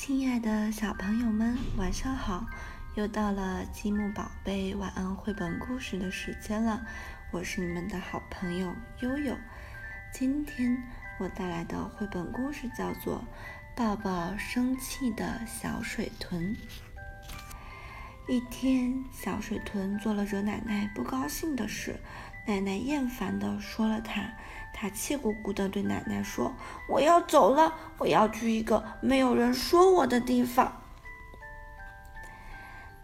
亲爱的小朋友们，晚上好！又到了积木宝贝晚安绘本故事的时间了，我是你们的好朋友悠悠。今天我带来的绘本故事叫做《抱抱生气的小水豚》。一天，小水豚做了惹奶奶不高兴的事，奶奶厌烦地说了他。他气鼓鼓地对奶奶说：“我要走了，我要去一个没有人说我的地方。”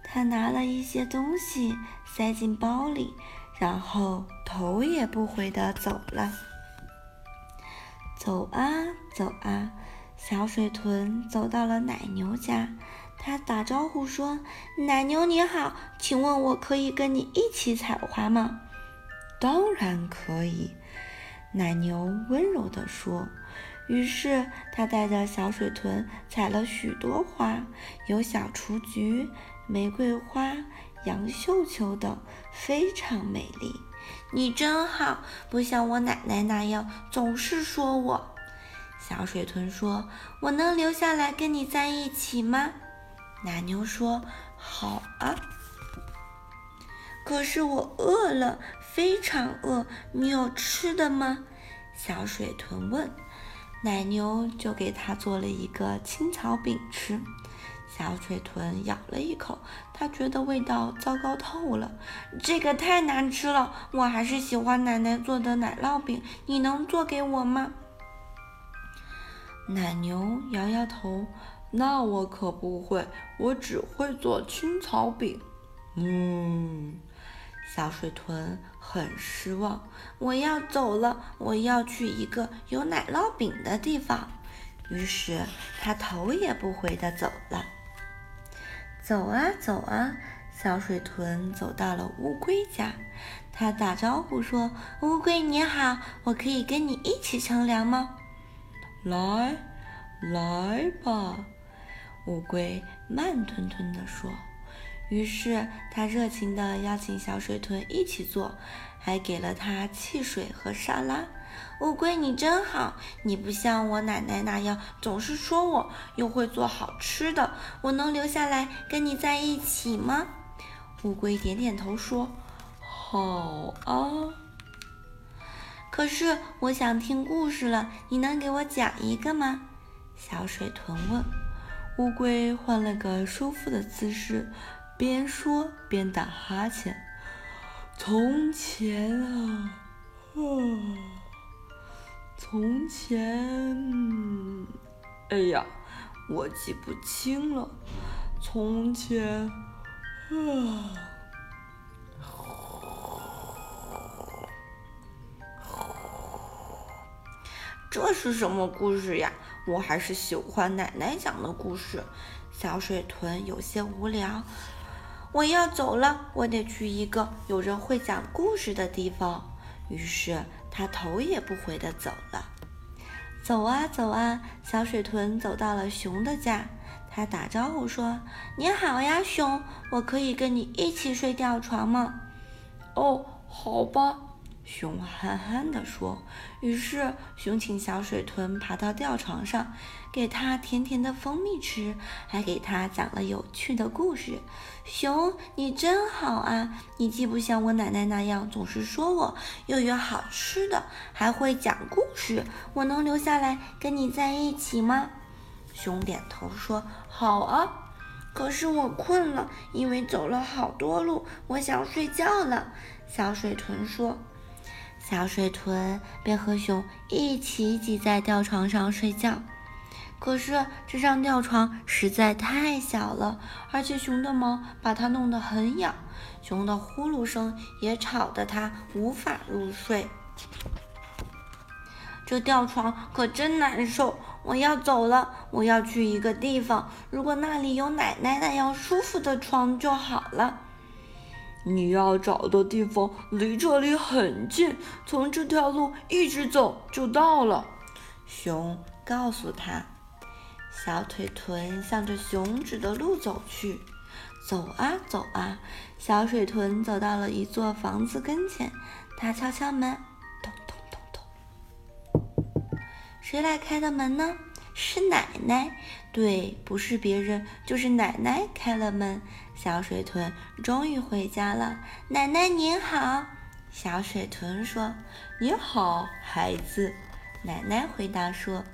他拿了一些东西塞进包里，然后头也不回地走了。走啊走啊，小水豚走到了奶牛家。他打招呼说：“奶牛你好，请问我可以跟你一起采花吗？”“当然可以。”奶牛温柔地说。于是，他带着小水豚采了许多花，有小雏菊、玫瑰花、洋绣球等，非常美丽。你真好，不像我奶奶那样总是说我。小水豚说：“我能留下来跟你在一起吗？”奶牛说：“好啊。”可是我饿了，非常饿。你有吃的吗？小水豚问。奶牛就给它做了一个青草饼吃。小水豚咬了一口，它觉得味道糟糕透了，这个太难吃了。我还是喜欢奶奶做的奶酪饼，你能做给我吗？奶牛摇摇头。那我可不会，我只会做青草饼。嗯，小水豚很失望。我要走了，我要去一个有奶酪饼的地方。于是它头也不回地走了。走啊走啊，小水豚走到了乌龟家。它打招呼说：“乌龟你好，我可以跟你一起乘凉吗？”“来，来吧。”乌龟慢吞吞地说。于是，他热情地邀请小水豚一起做，还给了他汽水和沙拉。乌龟，你真好！你不像我奶奶那样总是说我，又会做好吃的。我能留下来跟你在一起吗？乌龟点点头说：“好啊。”可是，我想听故事了，你能给我讲一个吗？小水豚问。乌龟换了个舒服的姿势，边说边打哈欠。从前啊，啊，从前，哎呀，我记不清了。从前，啊，这是什么故事呀？我还是喜欢奶奶讲的故事。小水豚有些无聊，我要走了，我得去一个有人会讲故事的地方。于是他头也不回地走了。走啊走啊，小水豚走到了熊的家。他打招呼说：“你好呀，熊，我可以跟你一起睡吊床吗？”“哦，好吧。”熊憨憨地说。于是，熊请小水豚爬到吊床上，给它甜甜的蜂蜜吃，还给它讲了有趣的故事。熊，你真好啊！你既不像我奶奶那样总是说我，又有好吃的，还会讲故事。我能留下来跟你在一起吗？熊点头说：“好啊。”可是我困了，因为走了好多路，我想睡觉了。小水豚说。小水豚便和熊一起挤在吊床上睡觉，可是这张吊床实在太小了，而且熊的毛把它弄得很痒，熊的呼噜声也吵得它无法入睡。这吊床可真难受，我要走了，我要去一个地方，如果那里有奶奶那样舒服的床就好了。你要找的地方离这里很近，从这条路一直走就到了。熊告诉他。小腿豚向着熊指的路走去。走啊走啊，小水豚走到了一座房子跟前。它敲敲门，咚咚咚咚。谁来开的门呢？是奶奶。对，不是别人，就是奶奶开了门。小水豚终于回家了。奶奶您好，小水豚说：“你好，孩子。”奶奶回答说。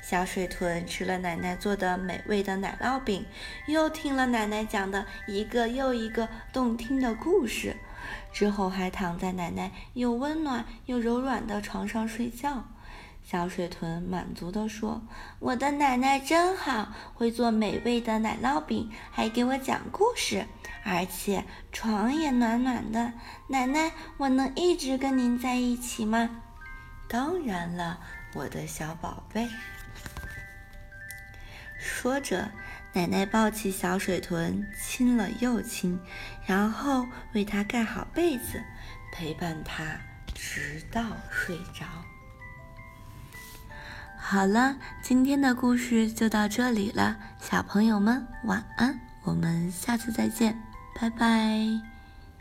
小水豚吃了奶奶做的美味的奶酪饼，又听了奶奶讲的一个又一个动听的故事，之后还躺在奶奶又温暖又柔软的床上睡觉。小水豚满足地说：“我的奶奶真好，会做美味的奶酪饼，还给我讲故事，而且床也暖暖的。奶奶，我能一直跟您在一起吗？”“当然了，我的小宝贝。”说着，奶奶抱起小水豚，亲了又亲，然后为它盖好被子，陪伴它直到睡着。好了，今天的故事就到这里了，小朋友们晚安，我们下次再见，拜拜。